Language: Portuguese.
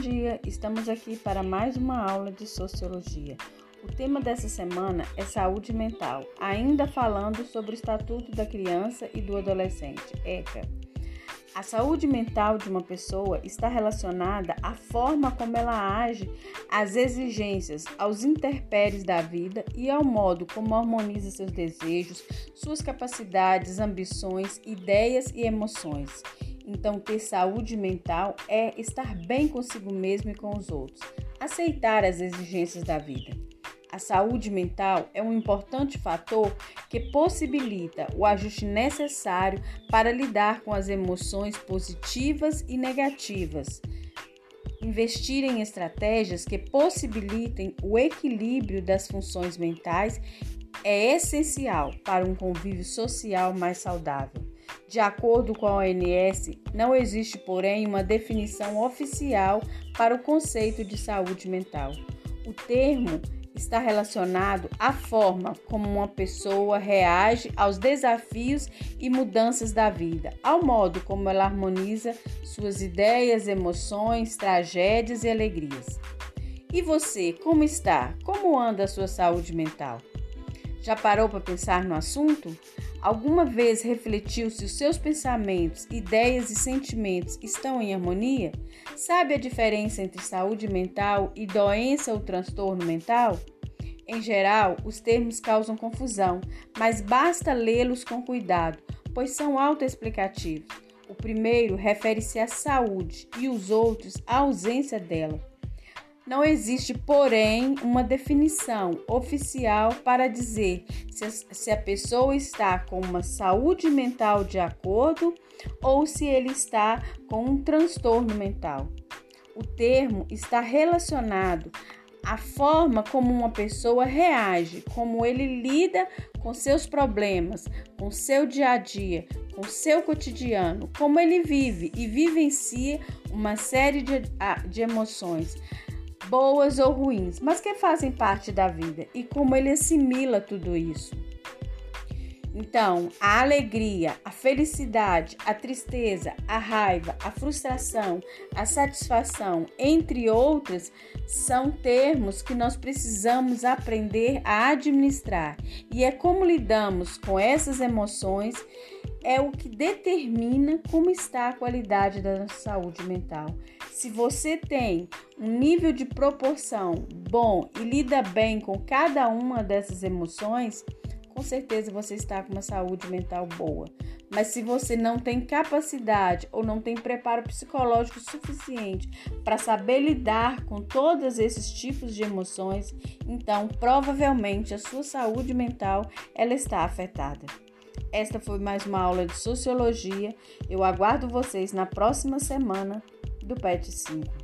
dia, estamos aqui para mais uma aula de Sociologia. O tema dessa semana é saúde mental, ainda falando sobre o Estatuto da Criança e do Adolescente, ECA. A saúde mental de uma pessoa está relacionada à forma como ela age às exigências, aos interpéries da vida e ao modo como harmoniza seus desejos, suas capacidades, ambições, ideias e emoções. Então, ter saúde mental é estar bem consigo mesmo e com os outros, aceitar as exigências da vida. A saúde mental é um importante fator que possibilita o ajuste necessário para lidar com as emoções positivas e negativas. Investir em estratégias que possibilitem o equilíbrio das funções mentais é essencial para um convívio social mais saudável. De acordo com a ONS, não existe, porém, uma definição oficial para o conceito de saúde mental. O termo está relacionado à forma como uma pessoa reage aos desafios e mudanças da vida, ao modo como ela harmoniza suas ideias, emoções, tragédias e alegrias. E você, como está? Como anda a sua saúde mental? Já parou para pensar no assunto? Alguma vez refletiu se os seus pensamentos, ideias e sentimentos estão em harmonia? Sabe a diferença entre saúde mental e doença ou transtorno mental? Em geral, os termos causam confusão, mas basta lê-los com cuidado, pois são autoexplicativos. O primeiro refere-se à saúde e os outros à ausência dela. Não existe, porém, uma definição oficial para dizer se a pessoa está com uma saúde mental de acordo ou se ele está com um transtorno mental. O termo está relacionado à forma como uma pessoa reage, como ele lida com seus problemas, com seu dia a dia, com seu cotidiano, como ele vive e vivencia uma série de, de emoções boas ou ruins, mas que fazem parte da vida e como ele assimila tudo isso. Então, a alegria, a felicidade, a tristeza, a raiva, a frustração, a satisfação, entre outras, são termos que nós precisamos aprender a administrar. E é como lidamos com essas emoções é o que determina como está a qualidade da nossa saúde mental. Se você tem um nível de proporção bom e lida bem com cada uma dessas emoções, com certeza você está com uma saúde mental boa. Mas se você não tem capacidade ou não tem preparo psicológico suficiente para saber lidar com todos esses tipos de emoções, então provavelmente a sua saúde mental ela está afetada. Esta foi mais uma aula de sociologia. Eu aguardo vocês na próxima semana do PET 5.